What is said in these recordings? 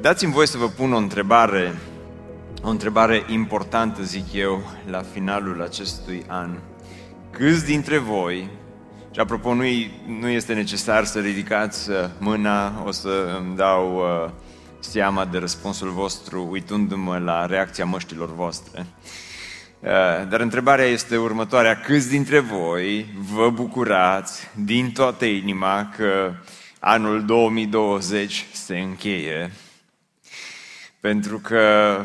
Dați-mi voi să vă pun o întrebare, o întrebare importantă, zic eu, la finalul acestui an. Câți dintre voi, și apropo, nu, nu este necesar să ridicați uh, mâna, o să îmi dau uh, seama de răspunsul vostru uitându-mă la reacția măștilor voastre. Uh, dar întrebarea este următoarea. Câți dintre voi vă bucurați din toată inima că anul 2020 se încheie? Pentru că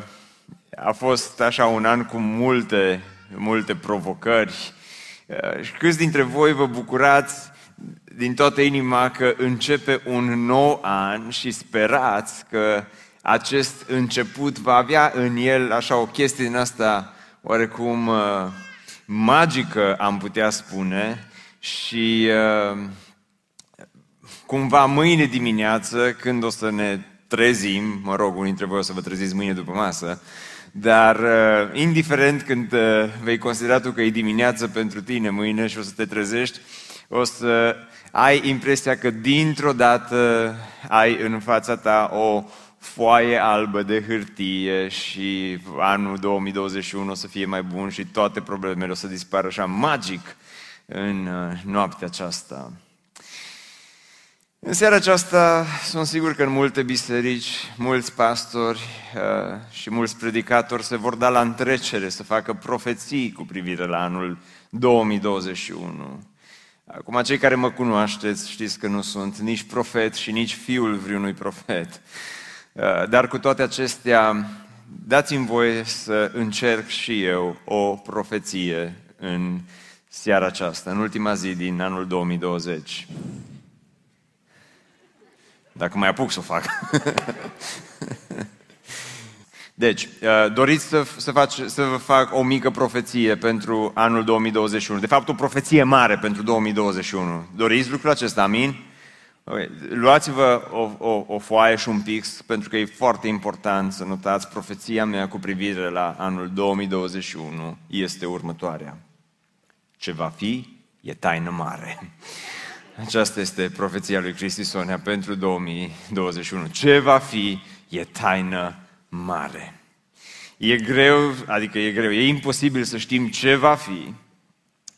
a fost așa un an cu multe, multe provocări. Și câți dintre voi vă bucurați din toată inima că începe un nou an și sperați că acest început va avea în el așa o chestie din asta oarecum uh, magică, am putea spune, și uh, cumva mâine dimineață, când o să ne trezim, mă rog, unii dintre voi o să vă treziți mâine după masă, dar uh, indiferent când uh, vei considera tu că e dimineață pentru tine mâine și o să te trezești, o să ai impresia că dintr-o dată ai în fața ta o foaie albă de hârtie și anul 2021 o să fie mai bun și toate problemele o să dispară așa magic în uh, noaptea aceasta. În seara aceasta sunt sigur că în multe biserici, mulți pastori uh, și mulți predicatori se vor da la întrecere să facă profeții cu privire la anul 2021. Acum, cei care mă cunoașteți știți că nu sunt nici profet și nici fiul vreunui profet. Uh, dar cu toate acestea, dați-mi voie să încerc și eu o profeție în seara aceasta, în ultima zi din anul 2020. Dacă mai apuc să o fac. Deci, uh, doriți să, să, faci, să vă fac o mică profeție pentru anul 2021. De fapt, o profeție mare pentru 2021. Doriți lucrul acesta, amin? Okay. Luați-vă o, o, o foaie și un pix, pentru că e foarte important să notați profeția mea cu privire la anul 2021 este următoarea. Ce va fi, e taină mare. Aceasta este profeția lui Cristi Sonia pentru 2021. Ce va fi e taină mare. E greu, adică e greu, e imposibil să știm ce va fi,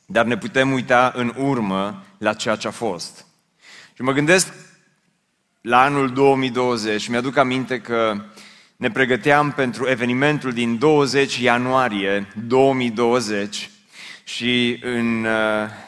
dar ne putem uita în urmă la ceea ce a fost. Și mă gândesc la anul 2020 și mi-aduc aminte că ne pregăteam pentru evenimentul din 20 ianuarie 2020 și în uh,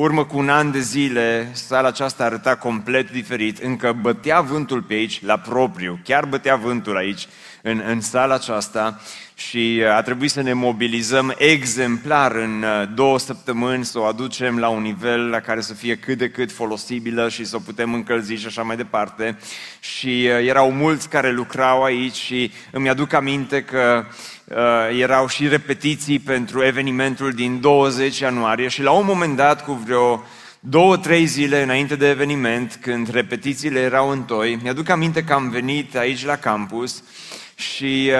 urmă cu un an de zile, sala aceasta arăta complet diferit, încă bătea vântul pe aici, la propriu, chiar bătea vântul aici, în, în sala aceasta și uh, a trebuit să ne mobilizăm exemplar în uh, două săptămâni, să o aducem la un nivel la care să fie cât de cât folosibilă și să o putem încălzi și așa mai departe. Și uh, erau mulți care lucrau aici și îmi aduc aminte că uh, erau și repetiții pentru evenimentul din 20 ianuarie și la un moment dat, cu vreo două, trei zile înainte de eveniment, când repetițiile erau în toi, mi-aduc aminte că am venit aici la campus și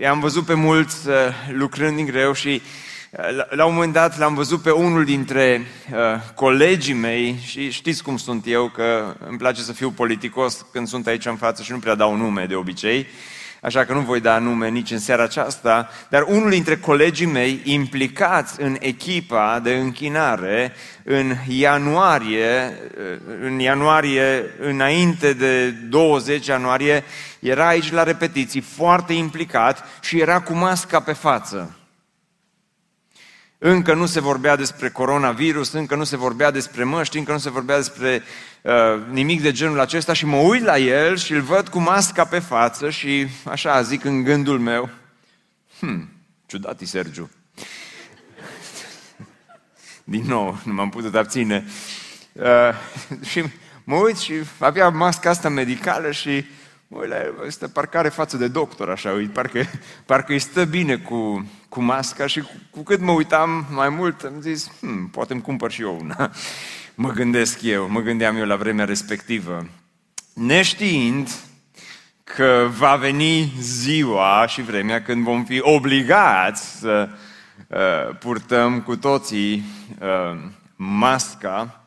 uh, am văzut pe mulți uh, lucrând din greu și uh, la, la un moment dat l-am văzut pe unul dintre uh, colegii mei și știți cum sunt eu, că îmi place să fiu politicos când sunt aici în față și nu prea dau nume de obicei. Uh, așa că nu voi da nume nici în seara aceasta, dar unul dintre colegii mei implicați în echipa de închinare în ianuarie, în ianuarie, înainte de 20 ianuarie, era aici la repetiții, foarte implicat și era cu masca pe față. Încă nu se vorbea despre coronavirus, încă nu se vorbea despre măști, încă nu se vorbea despre uh, nimic de genul acesta și mă uit la el și îl văd cu masca pe față și așa zic în gândul meu, hmm, ciudat Sergiu. Din nou, nu m-am putut abține. Uh, și mă uit și avea masca asta medicală și mă uit la el, este parcare față de doctor, așa, parcă, parcă îi stă bine cu, cu masca și cu, cu cât mă uitam mai mult, am zis, hmm, poate îmi cumpăr și eu una. mă gândesc eu, mă gândeam eu la vremea respectivă. Neștiind că va veni ziua și vremea când vom fi obligați să uh, purtăm cu toții uh, masca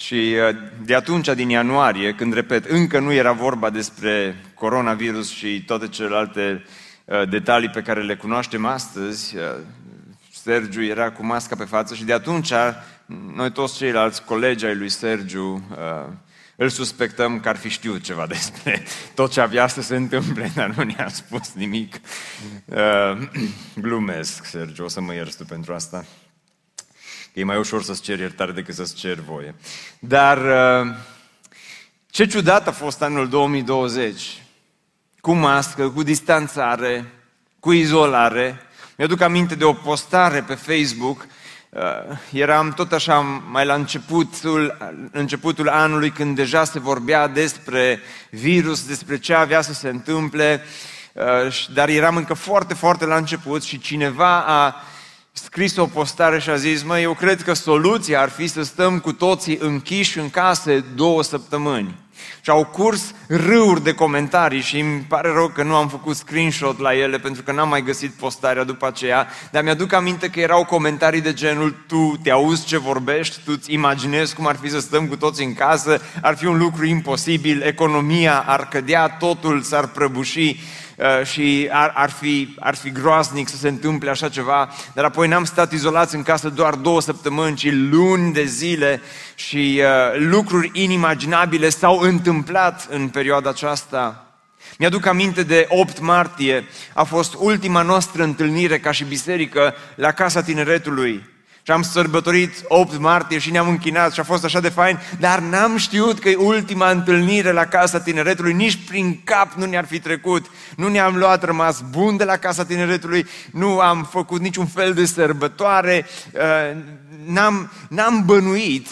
și uh, de atunci, din ianuarie, când, repet, încă nu era vorba despre coronavirus și toate celelalte uh, detalii pe care le cunoaștem astăzi, uh, Sergiu era cu masca pe față și de atunci noi toți ceilalți colegi ai lui Sergiu îl suspectăm că ar fi știut ceva despre tot ce avea să se întâmple, dar nu ne-a spus nimic. Glumesc, Sergiu, o să mă ierți tu pentru asta. Că e mai ușor să-ți ceri iertare decât să-ți ceri voie. Dar uh, ce ciudat a fost anul 2020. Cu mască, cu distanțare, cu izolare. Mi-aduc aminte de o postare pe Facebook. Uh, eram tot așa mai la începutul, începutul anului când deja se vorbea despre virus, despre ce avea să se întâmple, uh, dar eram încă foarte, foarte la început și cineva a scris o postare și a zis, mă, eu cred că soluția ar fi să stăm cu toții închiși în case două săptămâni. Și au curs râuri de comentarii și îmi pare rău că nu am făcut screenshot la ele pentru că n-am mai găsit postarea după aceea, dar mi-aduc aminte că erau comentarii de genul tu te auzi ce vorbești, tu îți imaginezi cum ar fi să stăm cu toți în casă, ar fi un lucru imposibil, economia ar cădea, totul s-ar prăbuși. Uh, și ar, ar, fi, ar fi groaznic să se întâmple așa ceva, dar apoi n-am stat izolați în casă doar două săptămâni, ci luni de zile și uh, lucruri inimaginabile s-au întâmplat în perioada aceasta. Mi-aduc aminte de 8 martie, a fost ultima noastră întâlnire ca și biserică la Casa Tineretului. Și am sărbătorit 8 martie și ne-am închinat și a fost așa de fain, dar n-am știut că e ultima întâlnire la Casa Tineretului, nici prin cap nu ne-ar fi trecut. Nu ne-am luat rămas bun de la Casa Tineretului, nu am făcut niciun fel de sărbătoare, uh, n-am, n-am bănuit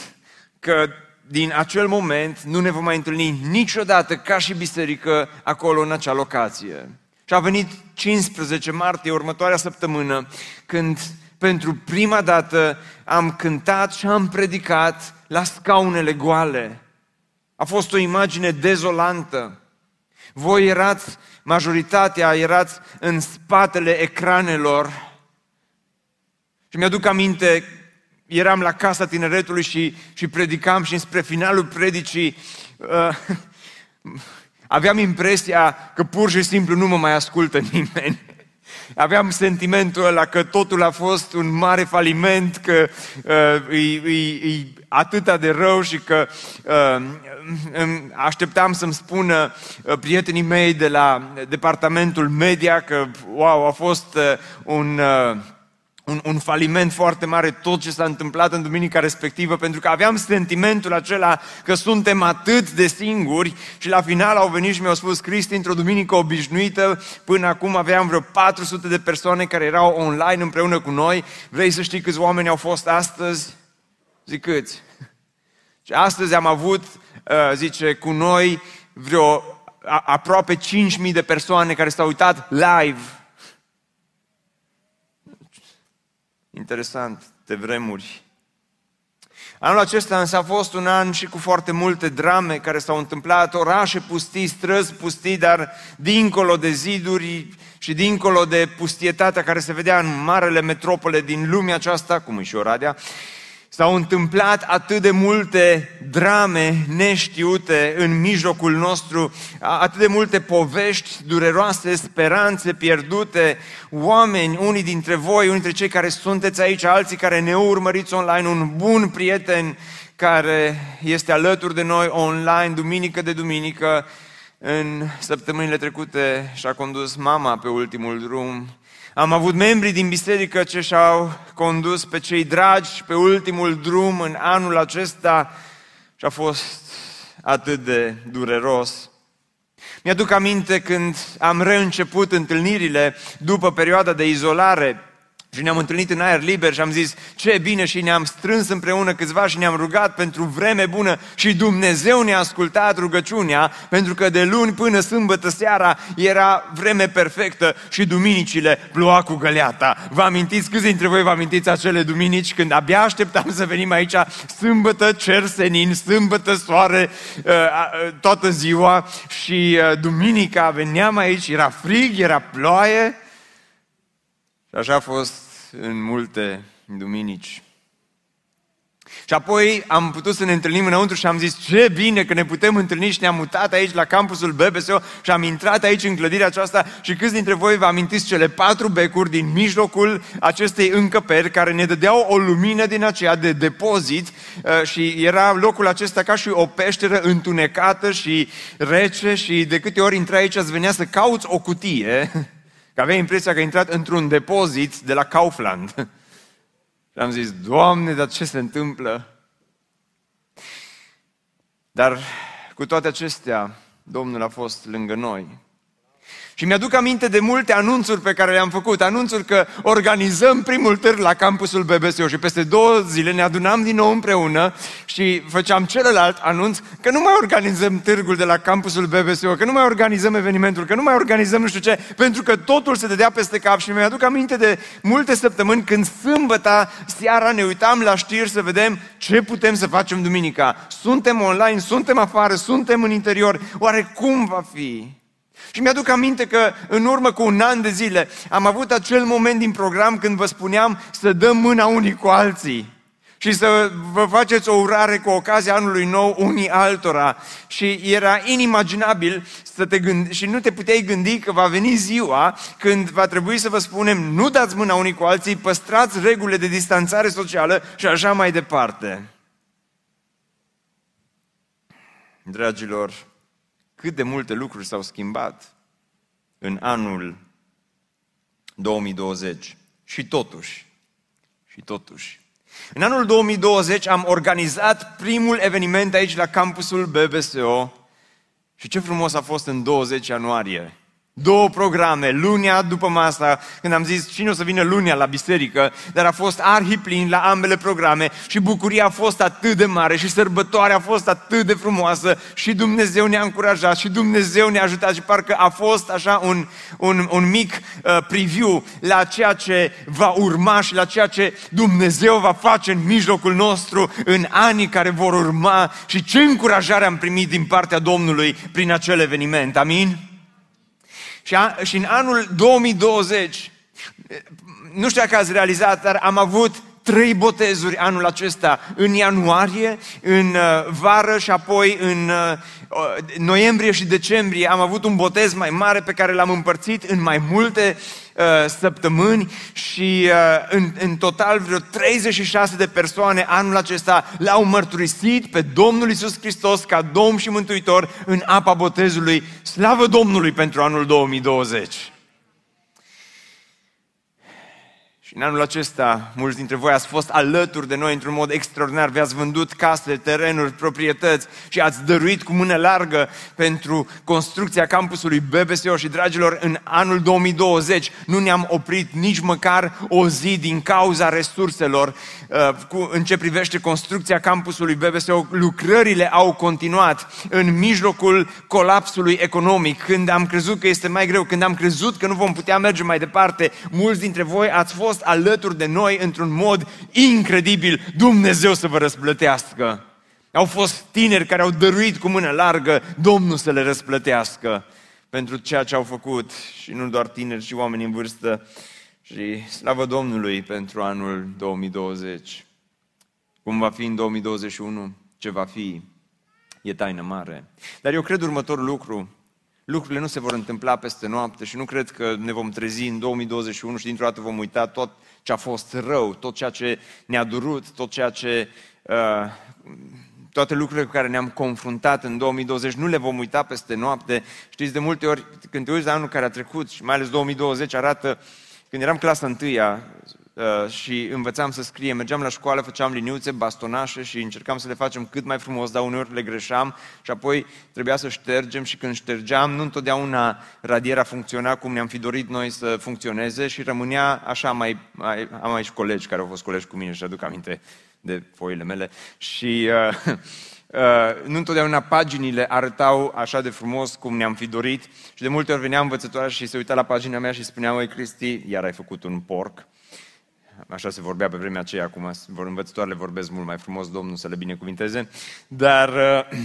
că din acel moment nu ne vom mai întâlni niciodată ca și biserică acolo în acea locație. Și a venit 15 martie, următoarea săptămână, când pentru prima dată am cântat și am predicat la scaunele goale. A fost o imagine dezolantă. Voi erați, majoritatea erați în spatele ecranelor. Și mi-aduc aminte, eram la casa tineretului și, și predicam și spre finalul predicii uh, aveam impresia că pur și simplu nu mă mai ascultă nimeni. Aveam sentimentul ăla că totul a fost un mare faliment, că uh, e, e, e atâta de rău și că uh, așteptam să-mi spună uh, prietenii mei de la departamentul media că, wow, a fost uh, un... Uh, un, un faliment foarte mare tot ce s-a întâmplat în duminica respectivă, pentru că aveam sentimentul acela că suntem atât de singuri și la final au venit și mi-au spus, Cristi, într-o duminică obișnuită, până acum aveam vreo 400 de persoane care erau online împreună cu noi. Vrei să știi câți oameni au fost astăzi? Zic câți? Și astăzi am avut, uh, zice, cu noi vreo aproape 5.000 de persoane care s-au uitat live Interesant, de vremuri. Anul acesta însă a fost un an și cu foarte multe drame care s-au întâmplat, orașe pustii, străzi pustii, dar dincolo de ziduri și dincolo de pustietatea care se vedea în marele metropole din lumea aceasta, cum e și Oradea, S-au întâmplat atât de multe drame neștiute în mijlocul nostru, atât de multe povești dureroase, speranțe pierdute, oameni, unii dintre voi, unii dintre cei care sunteți aici, alții care ne urmăriți online, un bun prieten care este alături de noi online, duminică de duminică, în săptămânile trecute și-a condus mama pe ultimul drum am avut membri din biserică ce și-au condus pe cei dragi pe ultimul drum în anul acesta și a fost atât de dureros. Mi-aduc aminte când am reînceput întâlnirile după perioada de izolare Și ne-am întâlnit în aer liber și am zis ce bine și ne-am strâns împreună câțiva și ne-am rugat pentru vreme bună și Dumnezeu ne-a ascultat rugăciunea pentru că de luni până sâmbătă seara era vreme perfectă și duminicile ploua cu găleata. Vă amintiți, câți dintre voi vă amintiți acele duminici când abia așteptam să venim aici sâmbătă cer senin, sâmbătă soare uh, uh, toată ziua și uh, duminica veneam aici, era frig, era ploaie și așa a fost în multe duminici. Și apoi am putut să ne întâlnim înăuntru și am zis ce bine că ne putem întâlni și ne-am mutat aici la campusul BBSO și am intrat aici în clădirea aceasta și câți dintre voi vă amintiți cele patru becuri din mijlocul acestei încăperi care ne dădeau o lumină din aceea de depozit uh, și era locul acesta ca și o peșteră întunecată și rece și de câte ori intrai aici îți venea să cauți o cutie Că aveai impresia că ai intrat într-un depozit de la Kaufland. Și am zis, Doamne, dar ce se întâmplă? Dar cu toate acestea, Domnul a fost lângă noi. Și mi-aduc aminte de multe anunțuri pe care le-am făcut. Anunțuri că organizăm primul târg la campusul BBSO și peste două zile ne adunam din nou împreună și făceam celălalt anunț că nu mai organizăm târgul de la campusul BBSO, că nu mai organizăm evenimentul, că nu mai organizăm nu știu ce, pentru că totul se dădea peste cap și mi-aduc aminte de multe săptămâni când sâmbăta seara ne uitam la știri să vedem ce putem să facem duminica. Suntem online, suntem afară, suntem în interior, oare cum va fi? Și mi-aduc aminte că în urmă cu un an de zile am avut acel moment din program când vă spuneam să dăm mâna unii cu alții și să vă faceți o urare cu ocazia anului nou unii altora. Și era inimaginabil să te gândi, și nu te puteai gândi că va veni ziua când va trebui să vă spunem nu dați mâna unii cu alții, păstrați regulile de distanțare socială și așa mai departe. Dragilor, cât de multe lucruri s-au schimbat în anul 2020. Și totuși, și totuși, în anul 2020 am organizat primul eveniment aici la campusul BBSO și ce frumos a fost în 20 ianuarie. Două programe, lunea după masa, când am zis cine o să vină lunea la biserică, dar a fost arhiplin la ambele programe și bucuria a fost atât de mare și sărbătoarea a fost atât de frumoasă și Dumnezeu ne-a încurajat și Dumnezeu ne-a ajutat și parcă a fost așa un, un, un mic uh, preview la ceea ce va urma și la ceea ce Dumnezeu va face în mijlocul nostru în anii care vor urma și ce încurajare am primit din partea Domnului prin acel eveniment. Amin? Și, a, și în anul 2020, nu știu dacă ați realizat, dar am avut trei botezuri anul acesta, în ianuarie, în uh, vară și apoi în uh, noiembrie și decembrie am avut un botez mai mare pe care l-am împărțit în mai multe uh, săptămâni și în, în total vreo 36 de persoane anul acesta l-au mărturisit pe Domnul Isus Hristos ca Domn și Mântuitor în apa botezului. Slavă Domnului pentru anul 2020! În anul acesta, mulți dintre voi ați fost alături de noi într-un mod extraordinar, vi-ați vândut case, terenuri, proprietăți și ați dăruit cu mână largă pentru construcția campusului BBSO și, dragilor, în anul 2020 nu ne-am oprit nici măcar o zi din cauza resurselor uh, cu, în ce privește construcția campusului BBSO. Lucrările au continuat în mijlocul colapsului economic, când am crezut că este mai greu, când am crezut că nu vom putea merge mai departe. Mulți dintre voi ați fost alături de noi într-un mod incredibil. Dumnezeu să vă răsplătească. Au fost tineri care au dăruit cu mână largă, Domnul să le răsplătească pentru ceea ce au făcut și nu doar tineri, ci oameni în vârstă. Și slavă Domnului pentru anul 2020. Cum va fi în 2021? Ce va fi? E taină mare. Dar eu cred următorul lucru. Lucrurile nu se vor întâmpla peste noapte și nu cred că ne vom trezi în 2021 și dintr-o dată vom uita tot ce a fost rău, tot ceea ce ne-a durut, tot ceea ce, uh, toate lucrurile cu care ne-am confruntat în 2020, nu le vom uita peste noapte. Știți, de multe ori, când te uiți la anul care a trecut și mai ales 2020 arată, când eram clasa întâia, uh, și învățam să scriem. Mergeam la școală, făceam liniuțe, bastonașe și încercam să le facem cât mai frumos, dar uneori le greșeam și apoi trebuia să ștergem și când ștergeam, nu întotdeauna radiera funcționa cum ne-am fi dorit noi să funcționeze și rămânea așa, mai, mai, am aici colegi care au fost colegi cu mine și aduc aminte de foile mele și uh, Uh, nu întotdeauna paginile arătau așa de frumos cum ne-am fi dorit și de multe ori venea învățătoarea și se uita la pagina mea și spunea, măi Cristi, iar ai făcut un porc. Așa se vorbea pe vremea aceea, acum învățătoarele vorbesc mult mai frumos, Domnul să le binecuvinteze. Dar uh,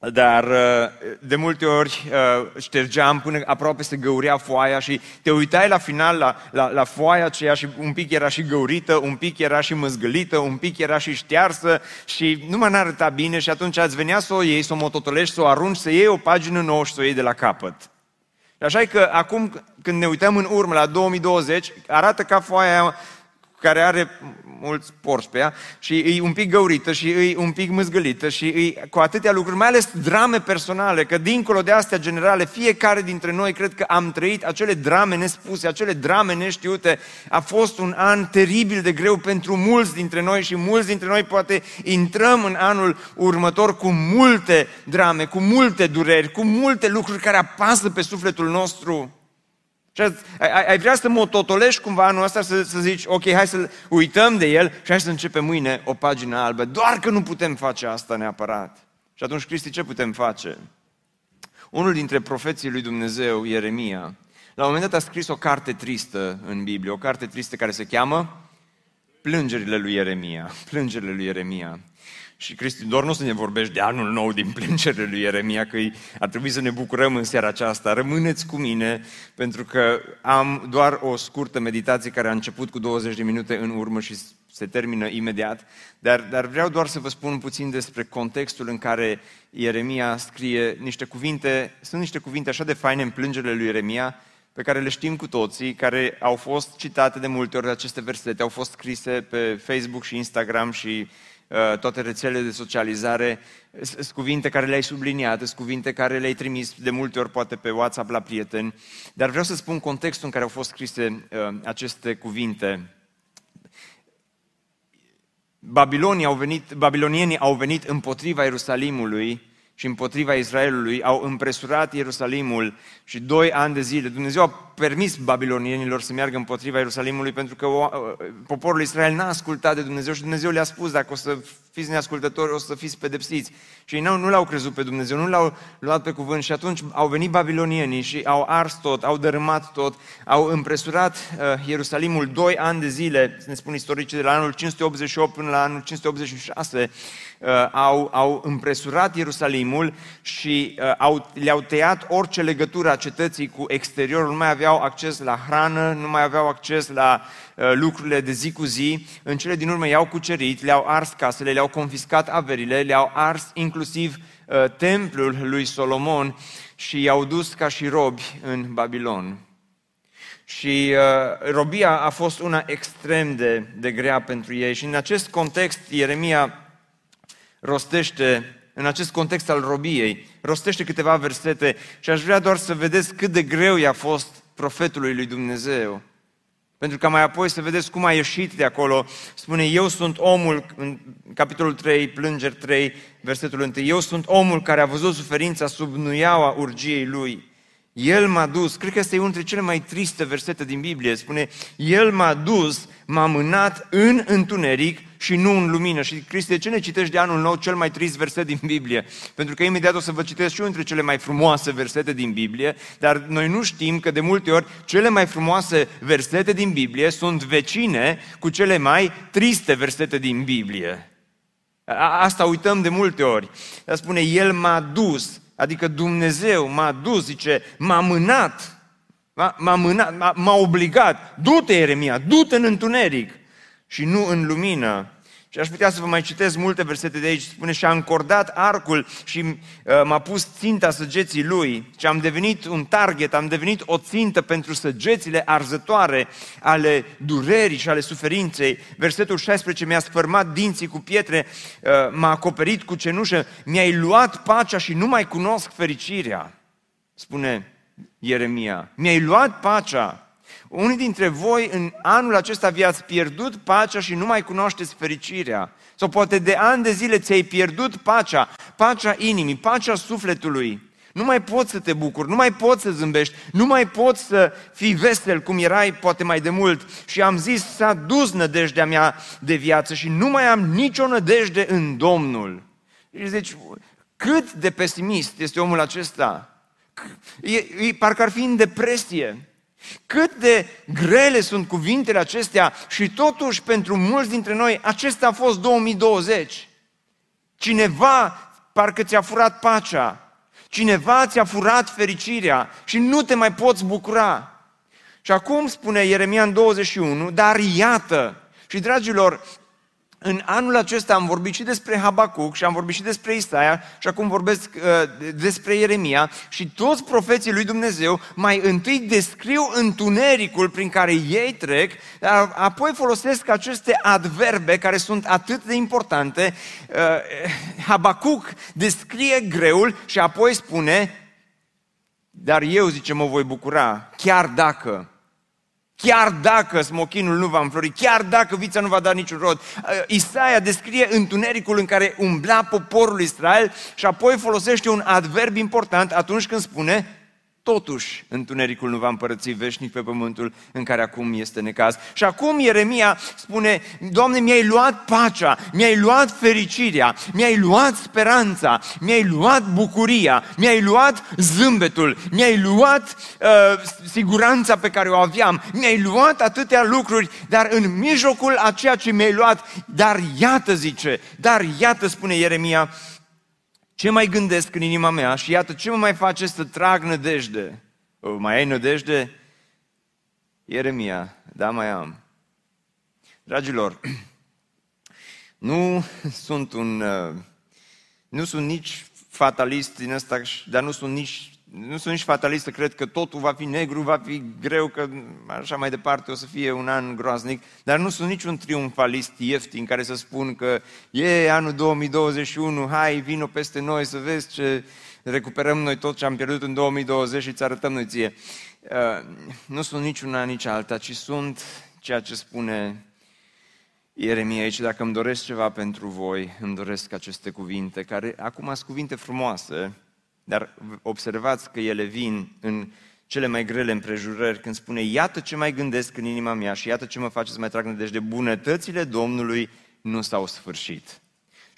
dar uh, de multe ori uh, ștergeam până aproape se găurea foaia și te uitai la final la, la, la foaia aceea și un pic era și găurită, un pic era și măzgălită, un pic era și ștearsă și nu mă arăta bine și atunci ați venea să o iei, să o mototolești, să o arunci, să iei o pagină nouă și să o iei de la capăt. Așa că acum când ne uităm în urmă la 2020, arată ca foaia care are mulți porci pe ea și e un pic găurită și e un pic mâzgălită și e cu atâtea lucruri, mai ales drame personale, că dincolo de astea generale, fiecare dintre noi cred că am trăit acele drame nespuse, acele drame neștiute. A fost un an teribil de greu pentru mulți dintre noi și mulți dintre noi poate intrăm în anul următor cu multe drame, cu multe dureri, cu multe lucruri care apasă pe sufletul nostru. Și ai, ai vrea să mototolești cumva anul ăsta să, să zici, ok, hai să uităm de el și hai să începem mâine o pagină albă. Doar că nu putem face asta neapărat. Și atunci, Cristi, ce putem face? Unul dintre profeții lui Dumnezeu, Ieremia, la un moment dat a scris o carte tristă în Biblie, o carte tristă care se cheamă Plângerile lui Ieremia. Plângerile lui Ieremia. Și Cristi, doar nu să ne vorbești de anul nou din plângerile lui Ieremia, că ar trebui să ne bucurăm în seara aceasta. Rămâneți cu mine, pentru că am doar o scurtă meditație care a început cu 20 de minute în urmă și se termină imediat, dar, dar vreau doar să vă spun puțin despre contextul în care Ieremia scrie niște cuvinte, sunt niște cuvinte așa de faine în plângerile lui Ieremia, pe care le știm cu toții, care au fost citate de multe ori aceste versete, au fost scrise pe Facebook și Instagram și Uh, toate rețelele de socializare, sunt cuvinte care le-ai subliniat, sunt cuvinte care le-ai trimis de multe ori poate pe WhatsApp la prieteni, dar vreau să spun contextul în care au fost scrise uh, aceste cuvinte. Babilonii au venit, babilonienii au venit împotriva Ierusalimului și împotriva Israelului, au împresurat Ierusalimul și doi ani de zile. Dumnezeu a permis babilonienilor să meargă împotriva Ierusalimului pentru că poporul Israel n-a ascultat de Dumnezeu și Dumnezeu le-a spus dacă o să fiți neascultători, o să fiți pedepsiți. Și ei nu, nu l-au crezut pe Dumnezeu, nu l-au luat pe cuvânt și atunci au venit babilonienii și au ars tot, au dărâmat tot, au împresurat uh, Ierusalimul doi ani de zile, ne spun istoricii, de la anul 588 până la anul 586, uh, au, au împresurat Ierusalimul și uh, au, le-au tăiat orice legătură a cetății cu exteriorul, nu mai aveau acces la hrană, nu mai aveau acces la uh, lucrurile de zi cu zi. În cele din urmă i-au cucerit, le-au ars casele, le-au confiscat averile, le-au ars inclusiv uh, templul lui Solomon și i-au dus ca și robi în Babilon. Și uh, robia a fost una extrem de, de grea pentru ei. Și în acest context, Ieremia rostește, în acest context al robiei, rostește câteva versete și aș vrea doar să vedeți cât de greu i-a fost profetului lui Dumnezeu. Pentru că mai apoi să vedeți cum a ieșit de acolo. Spune, eu sunt omul, în capitolul 3, plângeri 3, versetul 1, eu sunt omul care a văzut suferința sub nuiaua urgiei lui. El m-a dus, cred că este unul dintre cele mai triste versete din Biblie, spune, El m-a dus, m-a mânat în întuneric și nu în lumină. Și Cristi, de ce ne citești de anul nou cel mai trist verset din Biblie? Pentru că imediat o să vă citesc și unul dintre cele mai frumoase versete din Biblie, dar noi nu știm că de multe ori cele mai frumoase versete din Biblie sunt vecine cu cele mai triste versete din Biblie. Asta uităm de multe ori. Dar spune, El m-a dus, adică Dumnezeu m-a dus, zice, m-a mânat, m-a mânat, m-a obligat, du-te, Eremia, du-te în întuneric. Și nu în lumină. Și aș putea să vă mai citesc multe versete de aici. Spune, și a încordat arcul și uh, m-a pus ținta săgeții lui și am devenit un target, am devenit o țintă pentru săgețile arzătoare ale durerii și ale suferinței. Versetul 16, mi-a sfărmat dinții cu pietre, uh, m-a acoperit cu cenușă, mi-ai luat pacea și nu mai cunosc fericirea. Spune Ieremia, mi-ai luat pacea Unii dintre voi în anul acesta vi-ați pierdut pacea și nu mai cunoașteți fericirea. Sau poate de ani de zile ți-ai pierdut pacea, pacea inimii, pacea sufletului. Nu mai poți să te bucuri, nu mai poți să zâmbești, nu mai poți să fii vesel cum erai poate mai de mult. Și am zis, s-a dus nădejdea mea de viață și nu mai am nicio nădejde în Domnul. Și zici, cât de pesimist este omul acesta? E, e, parcă ar fi în depresie. Cât de grele sunt cuvintele acestea și totuși pentru mulți dintre noi acesta a fost 2020. Cineva parcă ți-a furat pacea, cineva ți-a furat fericirea și nu te mai poți bucura. Și acum spune Ieremia în 21, dar iată, și dragilor, în anul acesta am vorbit și despre Habacuc și am vorbit și despre Isaia și acum vorbesc uh, despre Ieremia și toți profeții lui Dumnezeu mai întâi descriu întunericul prin care ei trec, dar apoi folosesc aceste adverbe care sunt atât de importante. Uh, Habacuc descrie greul și apoi spune, dar eu, zice, mă voi bucura, chiar dacă Chiar dacă smochinul nu va înflori, chiar dacă vița nu va da niciun rod. Uh, Isaia descrie întunericul în care umbla poporul Israel și apoi folosește un adverb important atunci când spune Totuși, întunericul nu va împărăți veșnic pe pământul în care acum este necaz. Și acum Ieremia spune, Doamne, mi-ai luat pacea, mi-ai luat fericirea, mi-ai luat speranța, mi-ai luat bucuria, mi-ai luat zâmbetul, mi-ai luat uh, siguranța pe care o aveam, mi-ai luat atâtea lucruri, dar în mijlocul a ceea ce mi-ai luat, dar iată, zice, dar iată, spune Ieremia, ce mai gândesc în inima mea și iată ce mă mai face să trag nădejde. O, mai ai nădejde? Ieremia, da, mai am. Dragilor, nu sunt un, uh, nu sunt nici fatalist din ăsta, dar nu sunt nici nu sunt nici fatalist să cred că totul va fi negru, va fi greu, că așa mai departe o să fie un an groaznic, dar nu sunt niciun triumfalist ieftin care să spun că e anul 2021, hai, vino peste noi să vezi ce recuperăm noi tot ce am pierdut în 2020 și îți arătăm noi ție. Uh, nu sunt niciuna, nici alta, ci sunt ceea ce spune Ieremia aici, dacă îmi doresc ceva pentru voi, îmi doresc aceste cuvinte, care acum sunt cuvinte frumoase, dar observați că ele vin în cele mai grele împrejurări când spune Iată ce mai gândesc în inima mea și iată ce mă face să mai trag nădejde. Bunătățile Domnului nu s-au sfârșit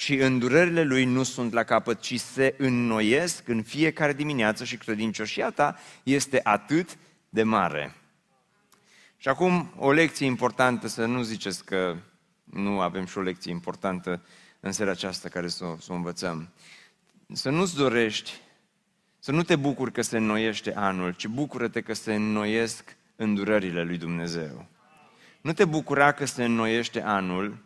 și îndurările Lui nu sunt la capăt, ci se înnoiesc în fiecare dimineață și credincioșia ta este atât de mare. Și acum o lecție importantă, să nu ziceți că nu avem și o lecție importantă în seara aceasta care să o, să o învățăm. Să nu-ți dorești să nu te bucuri că se înnoiește anul, ci bucură-te că se înnoiesc îndurările lui Dumnezeu. Nu te bucura că se înnoiește anul,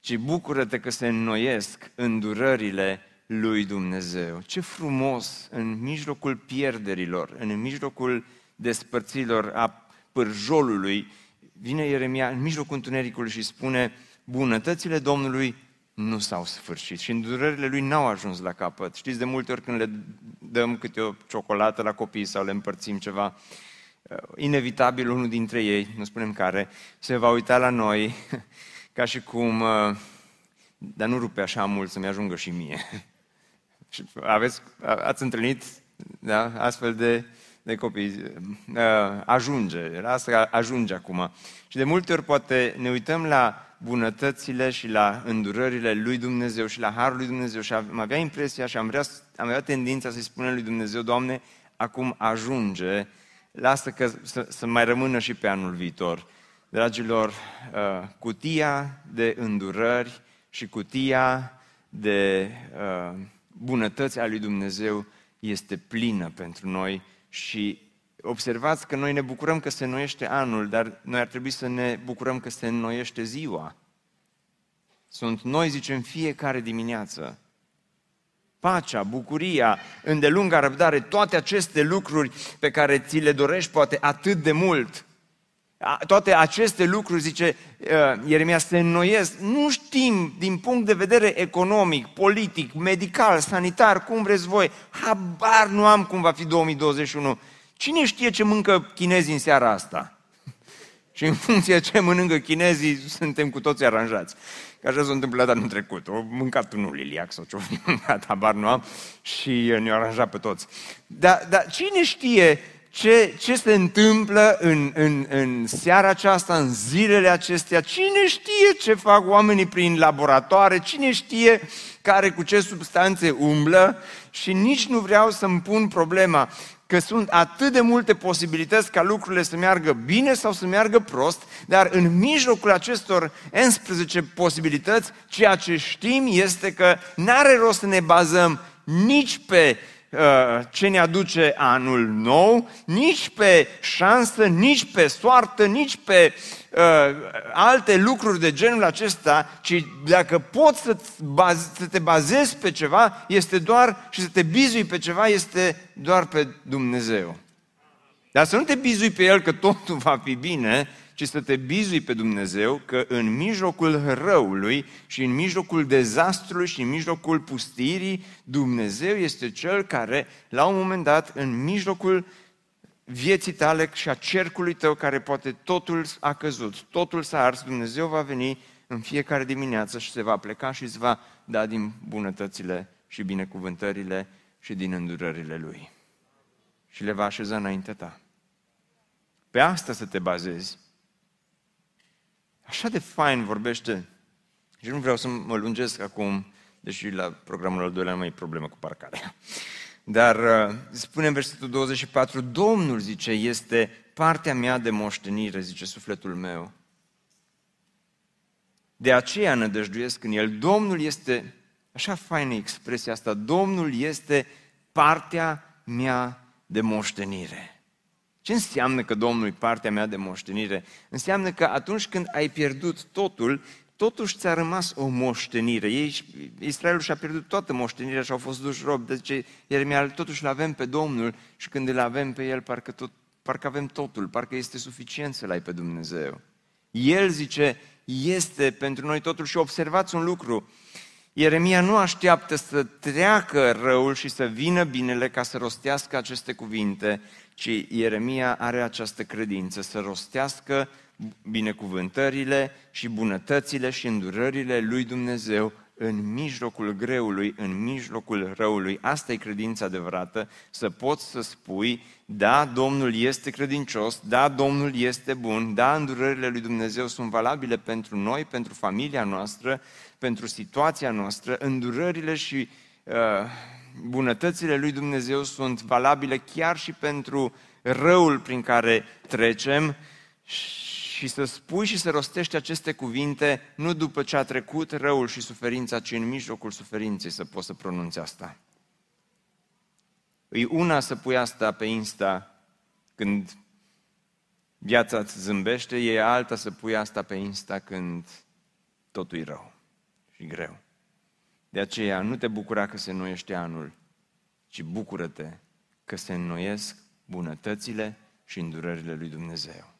ci bucură-te că se înnoiesc îndurările lui Dumnezeu. Ce frumos în mijlocul pierderilor, în mijlocul despărților a pârjolului, vine Ieremia în mijlocul întunericului și spune bunătățile Domnului nu s-au sfârșit și îndurările lui n-au ajuns la capăt. Știți, de multe ori când le dăm câte o ciocolată la copii sau le împărțim ceva, uh, inevitabil unul dintre ei, nu spunem care, se va uita la noi ca și cum, uh, dar nu rupe așa mult să-mi ajungă și mie. Aveți, ați întâlnit da, astfel de, de copii. Uh, ajunge, asta ajunge acum. Și de multe ori poate ne uităm la bunătățile și la îndurările lui Dumnezeu și la harul lui Dumnezeu și am avea impresia și am, vrea, am avea tendința să-i spunem lui Dumnezeu, Doamne, acum ajunge, lasă că să, să mai rămână și pe anul viitor. Dragilor, uh, cutia de îndurări și cutia de uh, bunătăți a lui Dumnezeu este plină pentru noi și observați că noi ne bucurăm că se înnoiește anul, dar noi ar trebui să ne bucurăm că se înnoiește ziua. Sunt noi, zicem, fiecare dimineață. Pacea, bucuria, îndelunga răbdare, toate aceste lucruri pe care ți le dorești poate atât de mult, toate aceste lucruri, zice uh, Ieremia, se înnoiesc. Nu știm din punct de vedere economic, politic, medical, sanitar, cum vreți voi. Habar nu am cum va fi 2021 Cine știe ce mâncă chinezii în seara asta? Și în funcție de ce mănâncă chinezii, suntem cu toți aranjați. Că așa s-a întâmplat anul trecut. O mâncat unul liliac sau ce-o fi mâncat, habar nu am, și ne-a aranjat pe toți. Dar, dar cine știe ce, ce se întâmplă în, în, în seara aceasta, în zilele acestea, cine știe ce fac oamenii prin laboratoare, cine știe care cu ce substanțe umblă și nici nu vreau să-mi pun problema că sunt atât de multe posibilități ca lucrurile să meargă bine sau să meargă prost, dar în mijlocul acestor 11 posibilități, ceea ce știm este că n-are rost să ne bazăm nici pe uh, ce ne aduce anul nou, nici pe șansă, nici pe soartă, nici pe uh, alte lucruri de genul acesta, ci dacă poți să, baz, să te bazezi pe ceva, este doar și să te bizui pe ceva, este doar pe Dumnezeu. Dar să nu te bizui pe El că totul va fi bine, ci să te bizui pe Dumnezeu că în mijlocul răului și în mijlocul dezastrului și în mijlocul pustirii, Dumnezeu este Cel care, la un moment dat, în mijlocul vieții tale și a cercului tău care poate totul a căzut, totul s-a ars, Dumnezeu va veni în fiecare dimineață și se va pleca și îți va da din bunătățile și binecuvântările și din îndurările Lui. Și le va așeza înaintea ta. Pe asta să te bazezi. Așa de fain vorbește. Și nu vreau să mă lungesc acum, deși la programul al doilea nu mai e problemă cu parcarea. Dar uh, spune în versetul 24, Domnul, zice, este partea mea de moștenire, zice sufletul meu. De aceea nădăjduiesc în el. Domnul este, așa faină expresia asta, Domnul este partea mea de moștenire. Ce înseamnă că Domnul e partea mea de moștenire? Înseamnă că atunci când ai pierdut totul, totuși ți-a rămas o moștenire. Ei, Israelul și-a pierdut toată moștenirea și au fost duși rob. Deci Ieremia, totuși îl avem pe Domnul și când îl avem pe El, parcă, tot, parcă avem totul, parcă este suficient să-L ai pe Dumnezeu. El zice, este pentru noi totul și observați un lucru. Ieremia nu așteaptă să treacă răul și să vină binele ca să rostească aceste cuvinte, ci Ieremia are această credință să rostească binecuvântările și bunătățile și îndurările lui Dumnezeu în mijlocul greului, în mijlocul răului. Asta e credința adevărată, să poți să spui, da, Domnul este credincios, da, Domnul este bun, da, îndurările lui Dumnezeu sunt valabile pentru noi, pentru familia noastră, pentru situația noastră, îndurările și uh, bunătățile lui Dumnezeu sunt valabile chiar și pentru răul prin care trecem și să spui și să rostești aceste cuvinte nu după ce a trecut răul și suferința, ci în mijlocul suferinței să poți să pronunți asta. E una să pui asta pe Insta când viața îți zâmbește, e alta să pui asta pe Insta când totul e rău și greu. De aceea nu te bucura că se înnoiește anul, ci bucură-te că se înnoiesc bunătățile și îndurările lui Dumnezeu.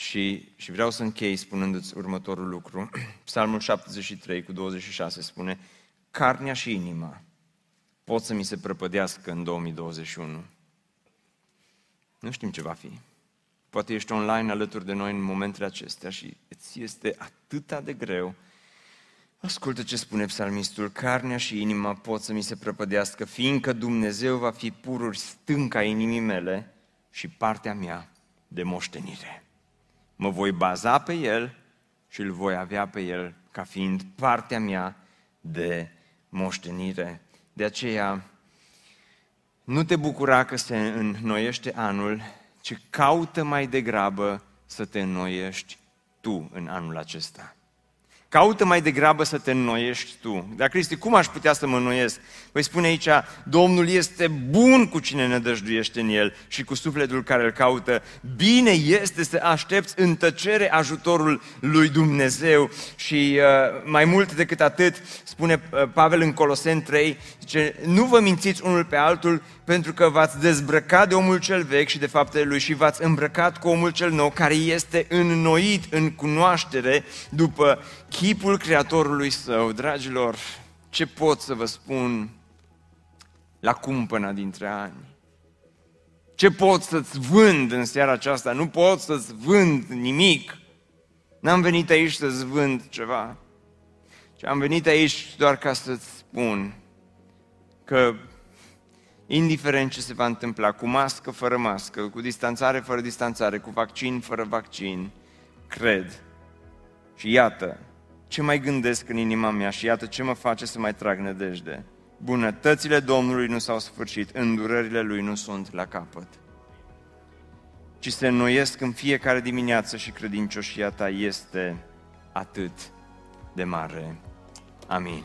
Și, și vreau să închei spunându-ți următorul lucru. Psalmul 73 cu 26 spune Carnea și inima pot să mi se prăpădească în 2021. Nu știm ce va fi. Poate ești online alături de noi în momentele acestea și îți este atât de greu. Ascultă ce spune psalmistul, carnea și inima pot să mi se prăpădească, fiindcă Dumnezeu va fi pururi stânca inimii mele și partea mea de moștenire. Mă voi baza pe El și îl voi avea pe El ca fiind partea mea de moștenire. De aceea, nu te bucura că se înnoiește anul, ci caută mai degrabă să te înnoiești tu în anul acesta. Caută mai degrabă să te înnoiești tu. Dar Cristi, cum aș putea să mă înnoiesc? Păi spune aici, Domnul este bun cu cine ne dăjduiește în El și cu sufletul care îl caută. Bine este să aștepți în tăcere ajutorul lui Dumnezeu. Și uh, mai mult decât atât, spune uh, Pavel în Coloseni 3, zice, nu vă mințiți unul pe altul, pentru că v-ați dezbrăcat de omul cel vechi și de faptele lui și v-ați îmbrăcat cu omul cel nou, care este înnoit în cunoaștere după chipul Creatorului său. Dragilor, ce pot să vă spun la cumpăna dintre ani? Ce pot să-ți vând în seara aceasta? Nu pot să-ți vând nimic. N-am venit aici să-ți vând ceva. Și am venit aici doar ca să-ți spun că indiferent ce se va întâmpla, cu mască, fără mască, cu distanțare, fără distanțare, cu vaccin, fără vaccin, cred. Și iată, ce mai gândesc în inima mea și iată ce mă face să mai trag nădejde. Bunătățile Domnului nu s-au sfârșit, îndurările Lui nu sunt la capăt, ci se înnoiesc în fiecare dimineață și credincioșia ta este atât de mare. Amin.